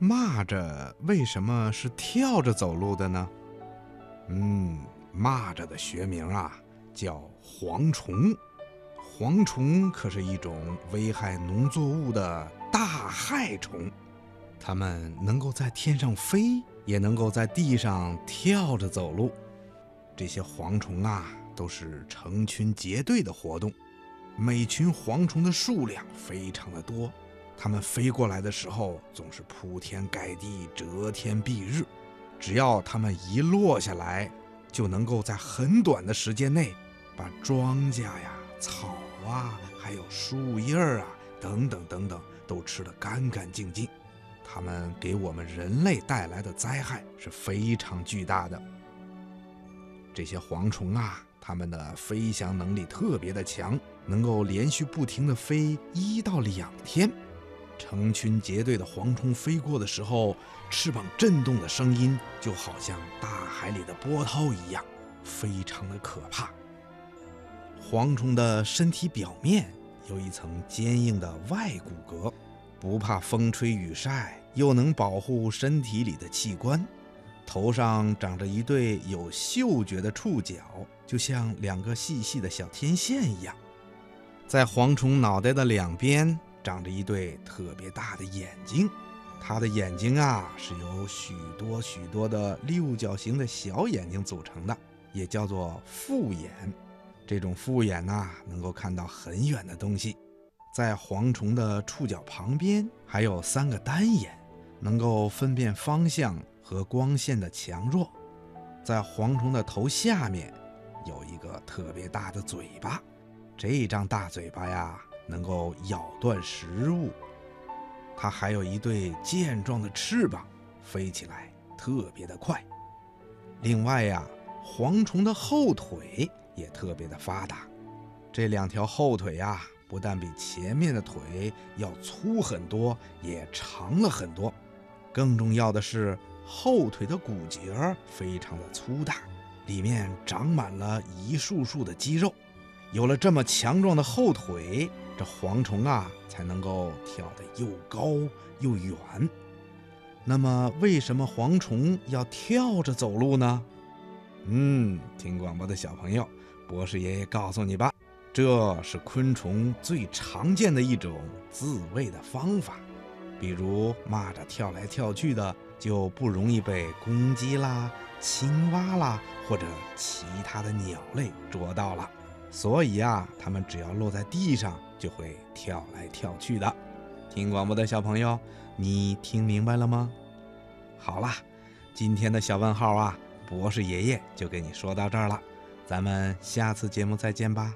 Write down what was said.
蚂蚱为什么是跳着走路的呢？嗯，蚂蚱的学名啊叫蝗虫。蝗虫可是一种危害农作物的大害虫，它们能够在天上飞，也能够在地上跳着走路。这些蝗虫啊，都是成群结队的活动，每群蝗虫的数量非常的多。它们飞过来的时候，总是铺天盖地、遮天蔽日。只要它们一落下来，就能够在很短的时间内，把庄稼呀、草啊，还有树叶儿啊，等等等等，都吃得干干净净。它们给我们人类带来的灾害是非常巨大的。这些蝗虫啊，它们的飞翔能力特别的强，能够连续不停地飞一到两天。成群结队的蝗虫飞过的时候，翅膀震动的声音就好像大海里的波涛一样，非常的可怕。蝗虫的身体表面有一层坚硬的外骨骼，不怕风吹雨晒，又能保护身体里的器官。头上长着一对有嗅觉的触角，就像两个细细的小天线一样。在蝗虫脑袋的两边。长着一对特别大的眼睛，它的眼睛啊是由许多许多的六角形的小眼睛组成的，也叫做复眼。这种复眼呐，能够看到很远的东西。在蝗虫的触角旁边还有三个单眼，能够分辨方向和光线的强弱。在蝗虫的头下面有一个特别大的嘴巴，这张大嘴巴呀。能够咬断食物，它还有一对健壮的翅膀，飞起来特别的快。另外呀，蝗虫的后腿也特别的发达，这两条后腿呀，不但比前面的腿要粗很多，也长了很多。更重要的是，后腿的骨节非常的粗大，里面长满了一束束的肌肉。有了这么强壮的后腿，这蝗虫啊才能够跳得又高又远。那么，为什么蝗虫要跳着走路呢？嗯，听广播的小朋友，博士爷爷告诉你吧，这是昆虫最常见的一种自卫的方法。比如，蚂蚱跳来跳去的，就不容易被公鸡啦、青蛙啦或者其他的鸟类捉到了。所以啊，它们只要落在地上，就会跳来跳去的。听广播的小朋友，你听明白了吗？好啦，今天的小问号啊，博士爷爷就给你说到这儿了。咱们下次节目再见吧。